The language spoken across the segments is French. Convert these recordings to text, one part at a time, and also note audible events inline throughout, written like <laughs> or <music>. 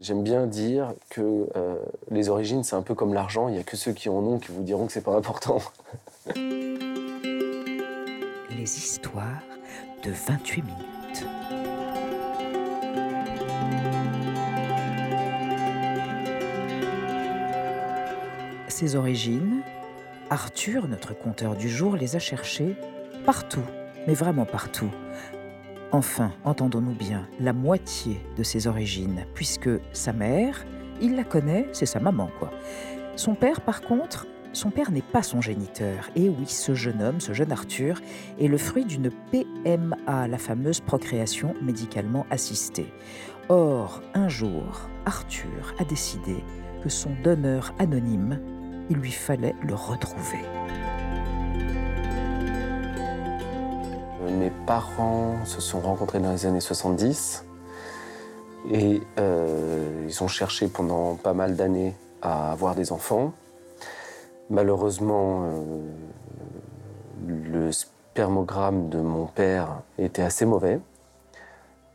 J'aime bien dire que euh, les origines, c'est un peu comme l'argent, il n'y a que ceux qui en ont qui vous diront que c'est pas important. <laughs> Les histoires de 28 minutes. Ses origines, Arthur, notre conteur du jour, les a cherchées partout, mais vraiment partout. Enfin, entendons-nous bien, la moitié de ses origines, puisque sa mère, il la connaît, c'est sa maman, quoi. Son père, par contre, son père n'est pas son géniteur. Et oui, ce jeune homme, ce jeune Arthur, est le fruit d'une PMA, la fameuse procréation médicalement assistée. Or, un jour, Arthur a décidé que son donneur anonyme, il lui fallait le retrouver. Mes parents se sont rencontrés dans les années 70 et euh, ils ont cherché pendant pas mal d'années à avoir des enfants. Malheureusement, euh, le spermogramme de mon père était assez mauvais.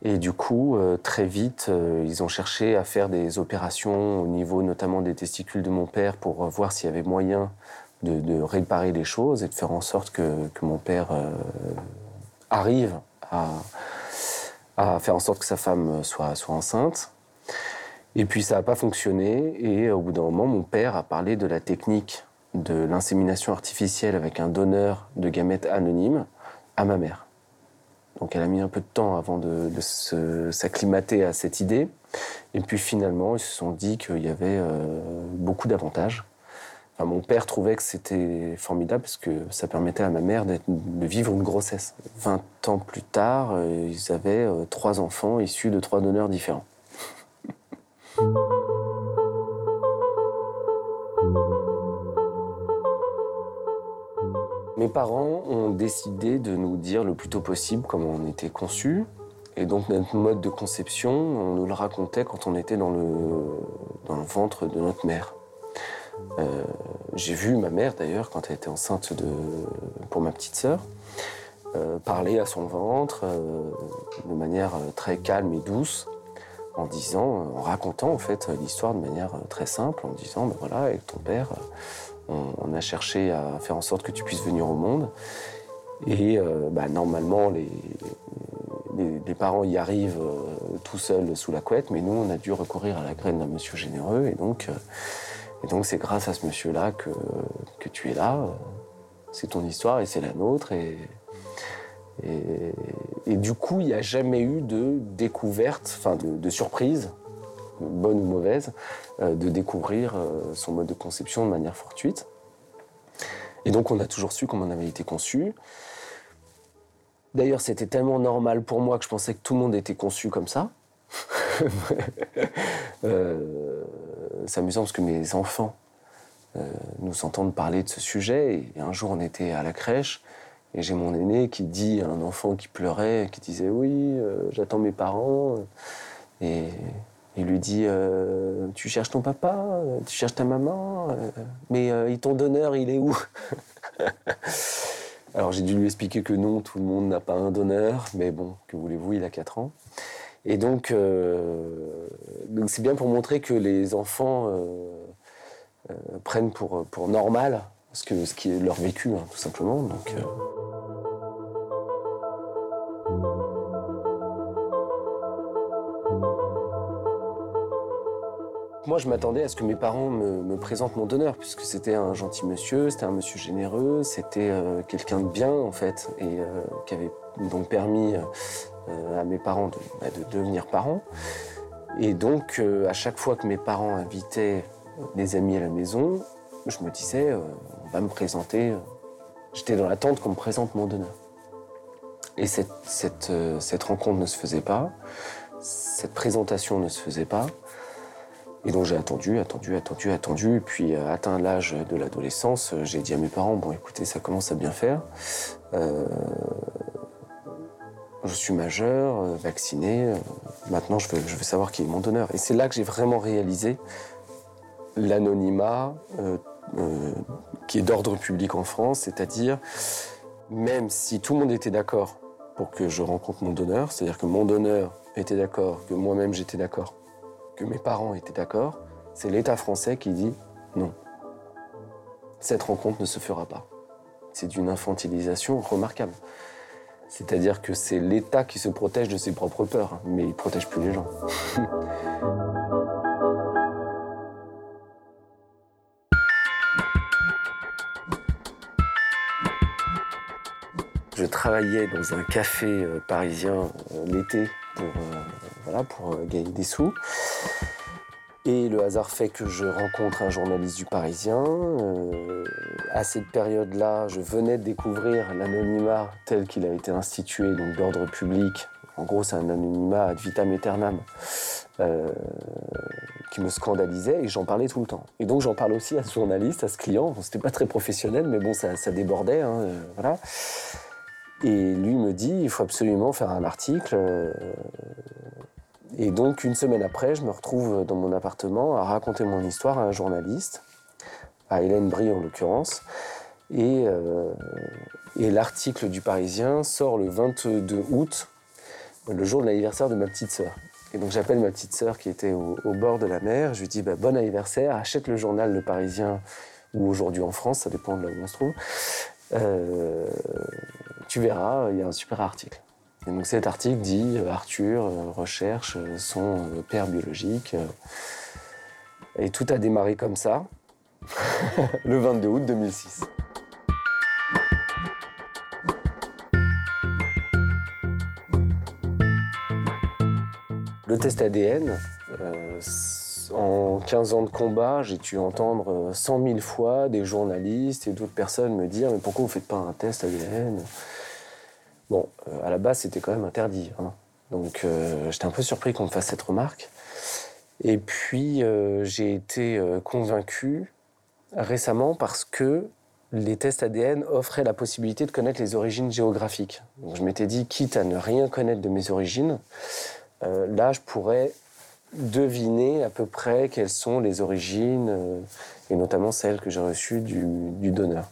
Et du coup, euh, très vite, euh, ils ont cherché à faire des opérations au niveau notamment des testicules de mon père pour voir s'il y avait moyen de, de, réparer les choses et de faire en sorte que, que mon père arrive à, faire en sorte que sa femme soit, soit enceinte. Et puis ça n'a pas fonctionné et au bout d'un moment, mon père a parlé de la technique de l'insémination artificielle avec un donneur de gamètes anonyme à ma mère. Donc elle a mis un peu de temps avant de, de s'acclimater à cette idée. Et puis finalement, ils se sont dit qu'il y avait euh, beaucoup d'avantages. Mon père trouvait que c'était formidable parce que ça permettait à ma mère de vivre une grossesse. 20 ans plus tard, euh, ils avaient euh, trois enfants issus de trois donneurs différents. Mes parents ont décidé de nous dire le plus tôt possible comment on était conçus. Et donc notre mode de conception, on nous le racontait quand on était dans le ventre de notre mère. Euh, J'ai vu ma mère d'ailleurs quand elle était enceinte de, pour ma petite sœur euh, parler à son ventre euh, de manière très calme et douce en disant, en racontant en fait l'histoire de manière très simple, en disant ben voilà avec ton père on, a cherché à faire en sorte que tu puisses venir au monde. Et bah, normalement les, les, les, parents y arrivent tout seuls sous la couette mais nous on a dû recourir à la graine d'un monsieur généreux et donc et donc c'est grâce à ce monsieur là que, que tu es là c'est ton histoire et c'est la nôtre et et, et, du coup, il n'y a jamais eu de découverte, enfin de, de, surprise, bonne ou mauvaise, euh, de découvrir euh, son mode de conception de manière fortuite. Et donc, on a toujours su comment on avait été conçu. D'ailleurs, c'était tellement normal pour moi que je pensais que tout le monde était conçu comme ça. Euh, C'est amusant parce que mes enfants euh, nous entendent parler de ce sujet. Et un jour, on était à la crèche. Et j'ai mon aîné qui dit à un enfant qui pleurait, qui disait oui, euh, j'attends mes parents. Et il lui dit tu cherches ton papa, tu cherches ta maman, mais euh, ton donneur, il est où <laughs> Alors j'ai dû lui expliquer que non, tout le monde n'a pas un donneur, mais bon, que voulez-vous, il a 4 ans. Et donc, euh, donc c'est bien pour montrer que les enfants euh, prennent pour, normal ce, que, ce qui est leur vécu, hein, tout simplement. Donc, Moi, je m'attendais à ce que mes parents me, présentent mon donneur, puisque c'était un gentil monsieur, c'était un monsieur généreux, c'était euh, quelqu'un de bien, en fait, et euh, qui avait donc permis euh, à mes parents de, bah, de, devenir parents. Et donc, euh, à chaque fois que mes parents invitaient des amis à la maison, je me disais, euh, on va me présenter. J'étais dans l'attente qu'on me présente mon donneur. Et cette, cette, euh, cette rencontre ne se faisait pas, cette présentation ne se faisait pas. Et donc j'ai attendu, attendu, attendu, attendu. Et puis euh, atteint l'âge de l'adolescence, j'ai dit à mes parents, bon écoutez, ça commence à bien faire. Je suis majeur, euh, vacciné, euh, maintenant je veux, je veux savoir qui est mon donneur. Et c'est là que j'ai vraiment réalisé l'anonymat euh, qui est d'ordre public en France, c'est-à-dire même si tout le monde était d'accord pour que je rencontre mon donneur, c'est-à-dire que mon donneur était d'accord, que moi-même j'étais d'accord, que mes parents étaient d'accord, c'est l'État français qui dit non. Cette rencontre ne se fera pas. C'est d'une infantilisation remarquable. C'est-à-dire que c'est l'État qui se protège de ses propres peurs, mais il ne protège plus les gens. <laughs> Je travaillais dans un café euh, parisien euh, l'été pour, euh, voilà, pour gagner des sous. Et le hasard fait que je rencontre un journaliste du Parisien. à cette période-là, je venais de découvrir l'anonymat tel qu'il a été institué, donc d'ordre public. En gros, c'est un anonymat ad vitam aeternam qui me scandalisait et j'en parlais tout le temps. Et donc j'en parle aussi à ce journaliste, à ce client. C'était pas très professionnel, mais bon, ça, débordait. Hein, voilà. Et lui me dit, il faut absolument faire un article. Et donc, une semaine après, je me retrouve dans mon appartement à raconter mon histoire à un journaliste, à Hélène Brie en l'occurrence. Et, euh, l'article du Parisien sort le 22 août, le jour de l'anniversaire de ma petite sœur. Et donc j'appelle ma petite sœur qui était au, bord de la mer. Je lui dis bah, bon anniversaire, achète le journal Le Parisien ou aujourd'hui en France, ça dépend de là où on se trouve. Euh, tu verras, il y a un super article. Donc cet article dit euh, Arthur euh, recherche son père biologique. Et tout a démarré comme ça, <laughs> le 22 août 2006. Le test ADN, en 15 ans de combat, j'ai dû entendre 100 euh, 000 fois des journalistes et d'autres personnes me dire Mais pourquoi vous ne faites pas un test ADN Bon, euh, à la base, c'était quand même interdit. Hein. Donc euh, j'étais un peu surpris qu'on me fasse cette remarque. Et puis j'ai été convaincu récemment parce que les tests ADN offraient la possibilité de connaître les origines géographiques. Donc, je m'étais dit, quitte à ne rien connaître de mes origines, là je pourrais deviner à peu près quelles sont les origines, euh, et notamment celles que j'ai reçues du, donneur.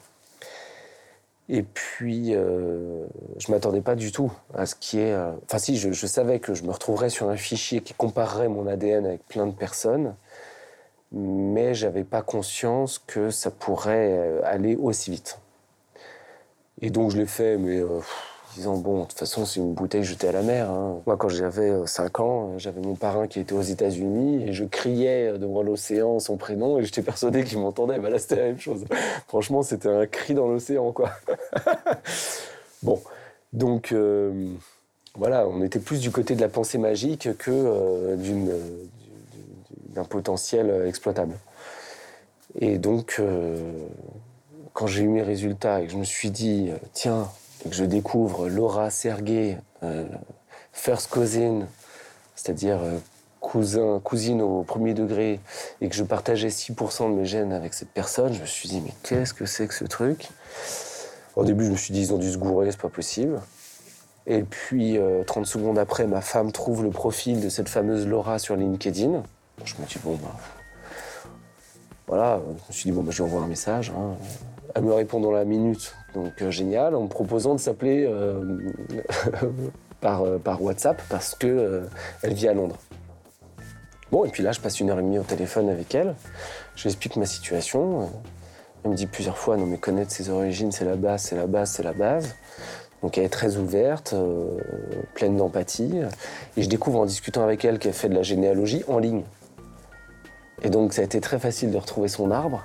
Et puis, euh, je m'attendais pas du tout à ce qui est. Euh, enfin, si, je, savais que je me retrouverais sur un fichier qui comparerait mon ADN avec plein de personnes, mais j'avais pas conscience que ça pourrait aller aussi vite. Et donc, je l'ai fait, mais disant bon, de toute façon, c'est une bouteille jetée à la mer. Hein. Moi, quand j'avais 5 euh, ans, j'avais mon parrain qui était aux États-Unis et je criais euh, devant l'océan son prénom et j'étais persuadé qu'il m'entendait. Bah là, c'était la même chose. <laughs> Franchement, c'était un cri dans l'océan, quoi. <laughs> bon, donc euh, voilà, on était plus du côté de la pensée magique que d'un potentiel exploitable. Et donc, quand j'ai eu mes résultats et que je me suis dit, tiens, et que je découvre Laura Sergei, euh, first cousin, c'est-à-dire euh, cousin, cousine au premier degré, et que je partageais 6% de mes gènes avec cette personne, je me suis dit, mais qu'est-ce que c'est que ce truc? Au début, je me suis dit, ils ont dû se gourer, c'est pas possible. Et puis, 30 euh, secondes après, ma femme trouve le profil de cette fameuse Laura sur LinkedIn. Je me dis, bon, bah. Voilà, je me suis dit, bon, bah, je lui envoie un message. Hein. Elle me répond dans la minute, donc euh, génial, en me proposant de s'appeler euh, <laughs> par, euh, par, WhatsApp parce qu'elle elle vit à Londres. Bon, et puis là, je passe une heure et demie au téléphone avec elle. Je lui explique ma situation. Elle me dit plusieurs fois, non mais connaître ses origines, c'est la base, c'est la base, c'est la base. Donc elle est très ouverte, pleine d'empathie. Et je découvre en discutant avec elle qu'elle fait de la généalogie en ligne. Et donc ça a été très facile de retrouver son arbre.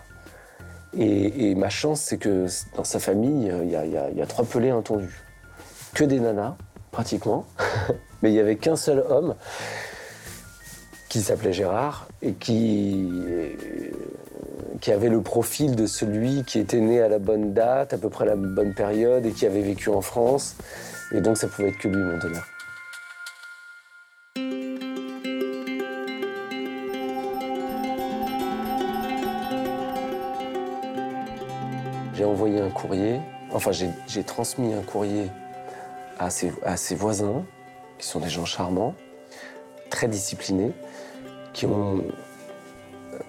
Et, ma chance, c'est que dans sa famille, il y, a, trois pelés intendus. Que des nanas, pratiquement. <laughs> Mais il n'y avait qu'un seul homme qui s'appelait Gérard et qui, qui avait le profil de celui qui était né à la bonne date, à peu près à la bonne période et qui avait vécu en France. Et donc ça pouvait être que lui, mon donneur. Envoyé un courrier, enfin j'ai transmis un courrier à ses, à ses, voisins, qui sont des gens charmants, très disciplinés, qui ont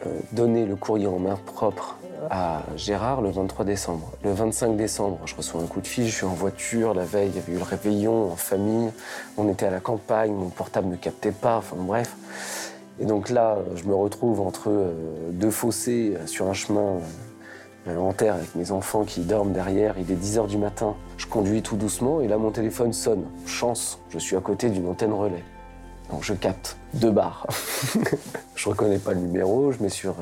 euh, donné le courrier en main propre à Gérard le 23 décembre. Le 25 décembre, je reçois un coup de fil, je suis en voiture, la veille, il y avait eu le réveillon en famille, on était à la campagne, mon portable ne captait pas, enfin bref. Et donc là, je me retrouve entre deux fossés sur un chemin en terre avec mes enfants qui dorment derrière. Il est 10h du matin. Je conduis tout doucement et là, mon téléphone sonne. Chance, je suis à côté d'une antenne relais. Donc je capte deux barres. <laughs> je reconnais pas le numéro, je mets sur,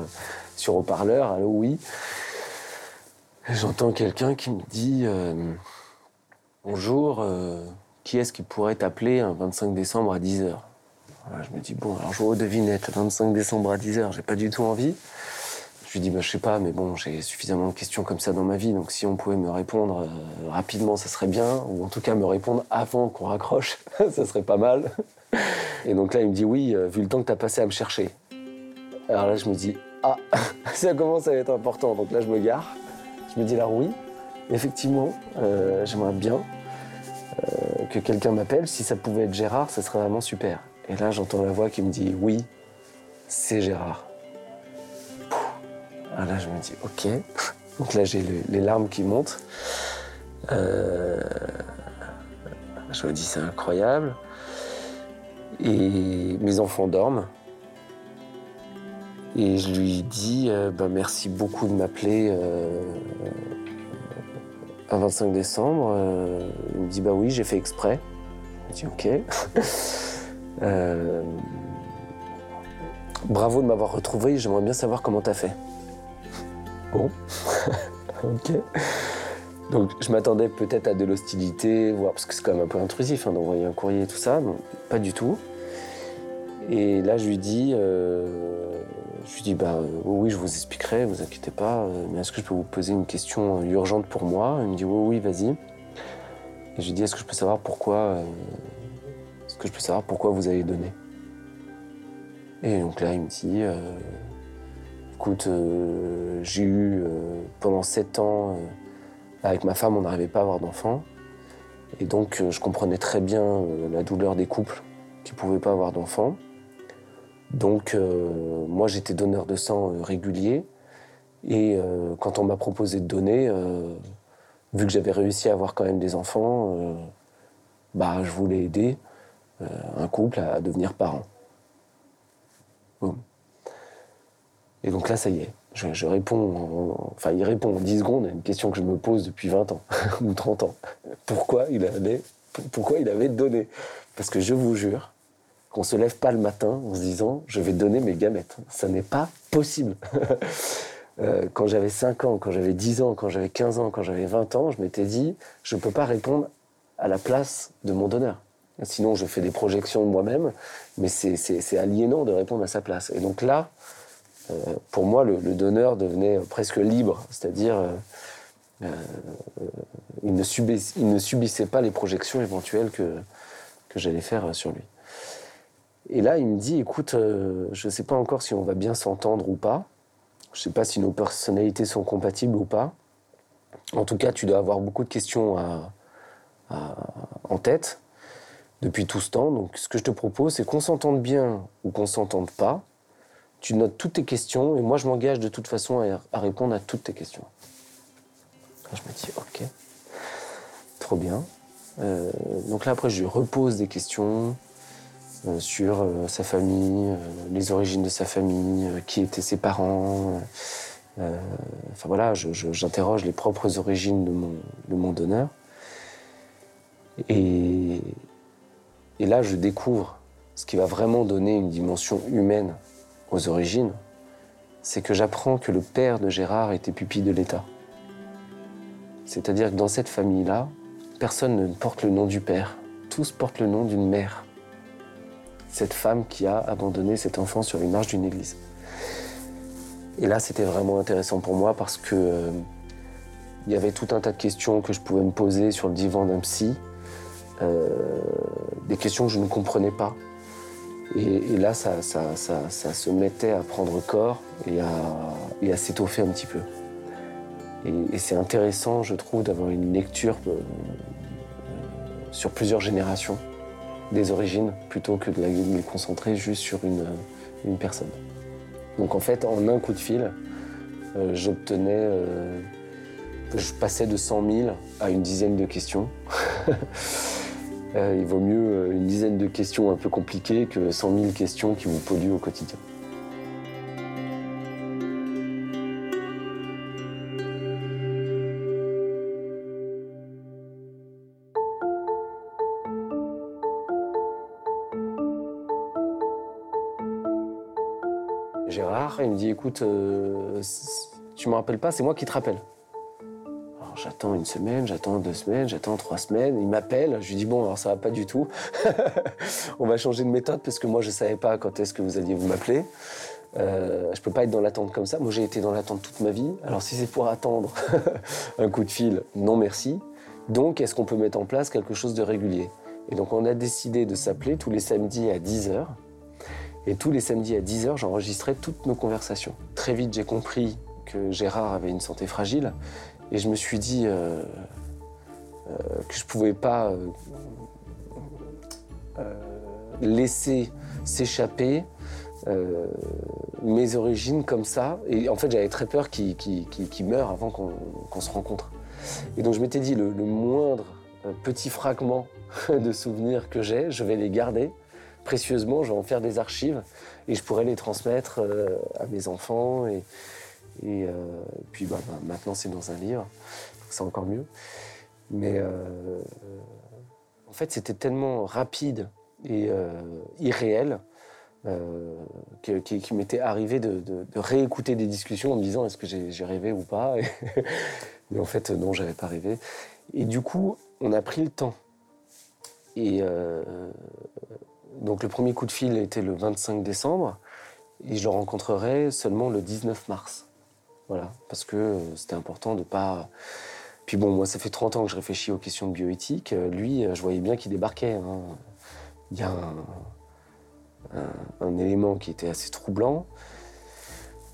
sur haut-parleur, allô, oui. J'entends quelqu'un qui me dit euh, Bonjour, euh, qui est-ce qui pourrait t'appeler un 25 décembre à 10h Je me dis Bon, alors je vois aux devinettes, 25 décembre à 10h, j'ai pas du tout envie. Lui dis bah, Je sais pas, mais bon, j'ai suffisamment de questions comme ça dans ma vie, donc si on pouvait me répondre euh, rapidement, ça serait bien, ou en tout cas me répondre avant qu'on raccroche, <laughs> ça serait pas mal. Et donc là, il me dit Oui, vu le temps que tu as passé à me chercher. Alors là, je me dis Ah, <laughs> ça commence à être important, donc là, je me gare. Je me dis là oui, effectivement, euh, j'aimerais bien euh, que quelqu'un m'appelle. Si ça pouvait être Gérard, ça serait vraiment super. Et là, j'entends la voix qui me dit oui, c'est Gérard. Ah, là, je me dis ok. <laughs> Donc là, j'ai les larmes qui montent. Euh, je me dis c'est incroyable. Et mes enfants dorment. Et je lui dis bah, merci beaucoup de m'appeler euh, un 25 décembre. Euh, il me dit bah oui, j'ai fait exprès. Je dis ok. <laughs> bravo de m'avoir retrouvé, j'aimerais bien savoir comment t'as fait. Bon, <laughs> ok. Donc je m'attendais peut-être à de l'hostilité, parce que c'est quand même un peu intrusif hein, d'envoyer un courrier et tout ça, pas du tout. Et là je lui dis, je lui dis, bah, euh, oui, je vous expliquerai, vous inquiétez pas, euh, mais est-ce que je peux vous poser une question euh, urgente pour moi? Il me dit, oui, oui, vas-y. Et je lui dis, est-ce que je peux savoir pourquoi, est-ce que je peux savoir pourquoi vous avez donné? Et donc là, il me dit, écoute, j'ai eu pendant sept ans, avec ma femme, on n'arrivait pas à avoir d'enfants. Et donc, je comprenais très bien la douleur des couples qui ne pouvaient pas avoir d'enfants. Donc, euh, moi, j'étais donneur de sang euh, régulier. Et euh, quand on m'a proposé de donner, vu que j'avais réussi à avoir quand même des enfants, bah, je voulais aider un couple à devenir parent. Et donc là, ça y est, je, réponds, enfin, il répond en 10 secondes à une question que je me pose depuis 20 ans <laughs> ou 30 ans. Pourquoi il avait, pourquoi il avait donné? Parce que je vous jure, qu'on se lève pas le matin en se disant je vais donner mes gamètes. Ça n'est pas possible. <laughs> Euh, quand j'avais 5 ans, quand j'avais 10 ans, quand j'avais 15 ans, quand j'avais 20 ans, je m'étais dit je ne peux pas répondre à la place de mon donneur. Sinon, je fais des projections de moi-même, mais c'est aliénant de répondre à sa place. Et donc là, pour moi, le, donneur devenait presque libre, c'est-à-dire euh, subissait, il, ne subissait pas les projections éventuelles que, j'allais faire sur lui. Et là, il me dit, écoute, euh, je ne sais pas encore si on va bien s'entendre ou pas. Je ne sais pas si nos personnalités sont compatibles ou pas. En tout cas, tu dois avoir beaucoup de questions en tête depuis tout ce temps. Donc, ce que je te propose, c'est qu'on s'entende bien ou qu'on s'entende pas. Tu notes toutes tes questions et moi, je m'engage de toute façon à, répondre à toutes tes questions. je me dis, ok, trop bien. Euh, donc là, après, je lui repose des questions. Euh, sur euh, sa famille, les origines de sa famille, qui étaient ses parents. enfin voilà, j'interroge les propres origines de mon, donneur. Et là, je découvre ce qui va vraiment donner une dimension humaine aux origines, c'est que j'apprends que le père de Gérard était pupille de l'État. C'est-à-dire que dans cette famille-là, personne ne porte le nom du père, tous portent le nom d'une mère cette femme qui a abandonné cet enfant sur une marche d'une église. Et là, c'était vraiment intéressant pour moi parce que euh, il y avait tout un tas de questions que je pouvais me poser sur le divan d'un psy, euh, des questions que je ne comprenais pas. Et, là, ça, se mettait à prendre corps et à, s'étoffer un petit peu. Et, c'est intéressant, je trouve, d'avoir une lecture euh, sur plusieurs générations des origines plutôt que de, la, me concentrer juste sur une, une, personne. Donc en fait, en un coup de fil, euh, j'obtenais, euh, je passais de 100 000 à une dizaine de questions. <laughs> il vaut mieux une dizaine de questions un peu compliquées que 100 000 questions qui vous polluent au quotidien. Gérard, il me dit écoute, euh, tu me rappelles pas, c'est moi qui te rappelle. J'attends une semaine, j'attends deux semaines, j'attends trois semaines. Il m'appelle, je lui dis bon, alors ça va pas du tout. <laughs> On va changer de méthode parce que moi je savais pas quand est-ce que vous alliez vous m'appeler. Euh, je peux pas être dans l'attente comme ça. Moi j'ai été dans l'attente toute ma vie. Alors si c'est pour attendre <laughs> un coup de fil, non merci. Donc est-ce qu'on peut mettre en place quelque chose de régulier? Et donc on a décidé de s'appeler tous les samedis à 10h. Et tous les samedis à 10h, j'enregistrais toutes nos conversations. Très vite, j'ai compris que Gérard avait une santé fragile et je me suis dit euh, euh, que je ne pouvais pas euh, laisser s'échapper mes origines comme ça. Et en fait, j'avais très peur qu'il meure avant qu'on se rencontre. Et donc, je m'étais dit, le, moindre petit fragment <laughs> de souvenirs que j'ai, je vais les garder précieusement, je vais en faire des archives et je pourrais les transmettre à mes enfants. Et, euh, puis bah, bah, maintenant, c'est dans un livre, c'est encore mieux. Mais euh, en fait, c'était tellement rapide et irréel qu'il qui, m'était arrivé de, réécouter des discussions en me disant est-ce que j'ai rêvé ou pas? <laughs> Mais en fait, non, j'avais pas rêvé. Et du coup, on a pris le temps. Et donc le premier coup de fil était le 25 décembre et je le rencontrerai seulement le 19 mars. Voilà, parce que euh, c'était important de pas. Puis bon, moi, ça fait 30 ans que je réfléchis aux questions de bioéthique. Euh, lui, euh, je voyais bien qu'il débarquait. Hein. Il y a un, élément qui était assez troublant.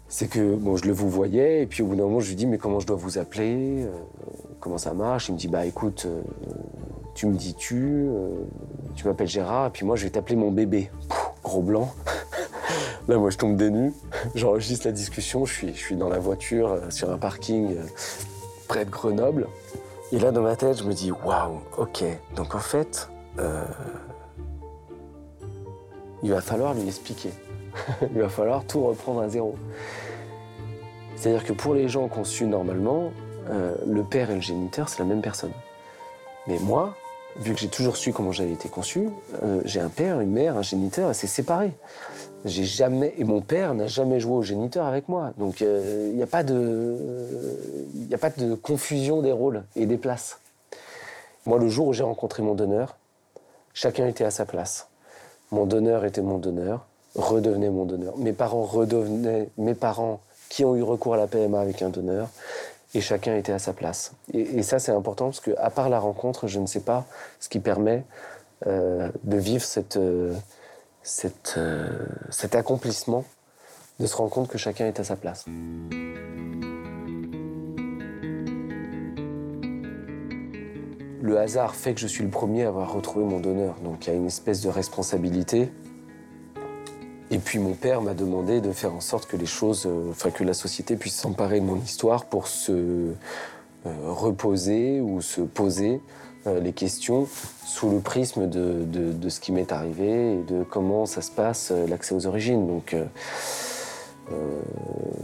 C'est que bon, je le vous voyais, et puis au bout d'un moment, je lui dis Mais comment je dois vous appeler Comment ça marche? Il me dit Bah écoute, tu me dis tu, tu m'appelles Gérard, et puis moi je vais t'appeler mon bébé. gros blanc. <laughs> Là, moi je tombe des nues, <laughs> j'enregistre la discussion, je suis, dans la voiture euh, sur un parking euh, près de Grenoble. Et là, dans ma tête, je me dis waouh, ok. Donc en fait, il va falloir lui expliquer. <laughs> il va falloir tout reprendre à zéro. C'est-à-dire que pour les gens conçus normalement, le père et le géniteur, c'est la même personne. Mais moi, vu que j'ai toujours su comment j'avais été conçu, euh, j'ai un père, une mère, un géniteur, et c'est séparé. J'ai jamais et mon père n'a jamais joué au géniteur avec moi. Donc il euh, n'y a pas de il a pas de confusion des rôles et des places. Moi, le jour où j'ai rencontré mon donneur, chacun était à sa place. Mon donneur était mon donneur, redevenait mon donneur. Mes parents redevenaient mes parents qui ont eu recours à la PMA avec un donneur et chacun était à sa place. Et, ça, c'est important parce qu'à part la rencontre, je ne sais pas ce qui permet euh, de vivre cette, euh, euh, cet accomplissement, de se rendre compte que chacun est à sa place. Le hasard fait que je suis le premier à avoir retrouvé mon donneur, donc il y a une espèce de responsabilité et puis mon père m'a demandé de faire en sorte que les choses, euh, enfin que la société puisse s'emparer de mon histoire pour se euh, reposer ou se poser les questions sous le prisme de, ce qui m'est arrivé et de comment ça se passe l'accès aux origines. Donc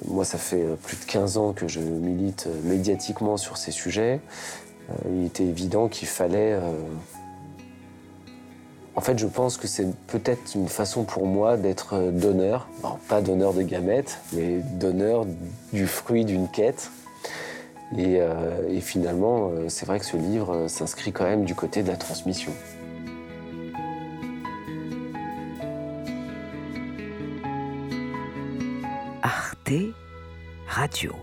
moi, ça fait plus de 15 ans que je milite médiatiquement sur ces sujets. il était évident qu'il fallait en fait, je pense que c'est peut-être une façon pour moi d'être donneur, pas donneur de gamètes, mais donneur du fruit d'une quête. Et, euh, finalement, euh, c'est vrai que ce livre euh, s'inscrit quand même du côté de la transmission. Arte Radio.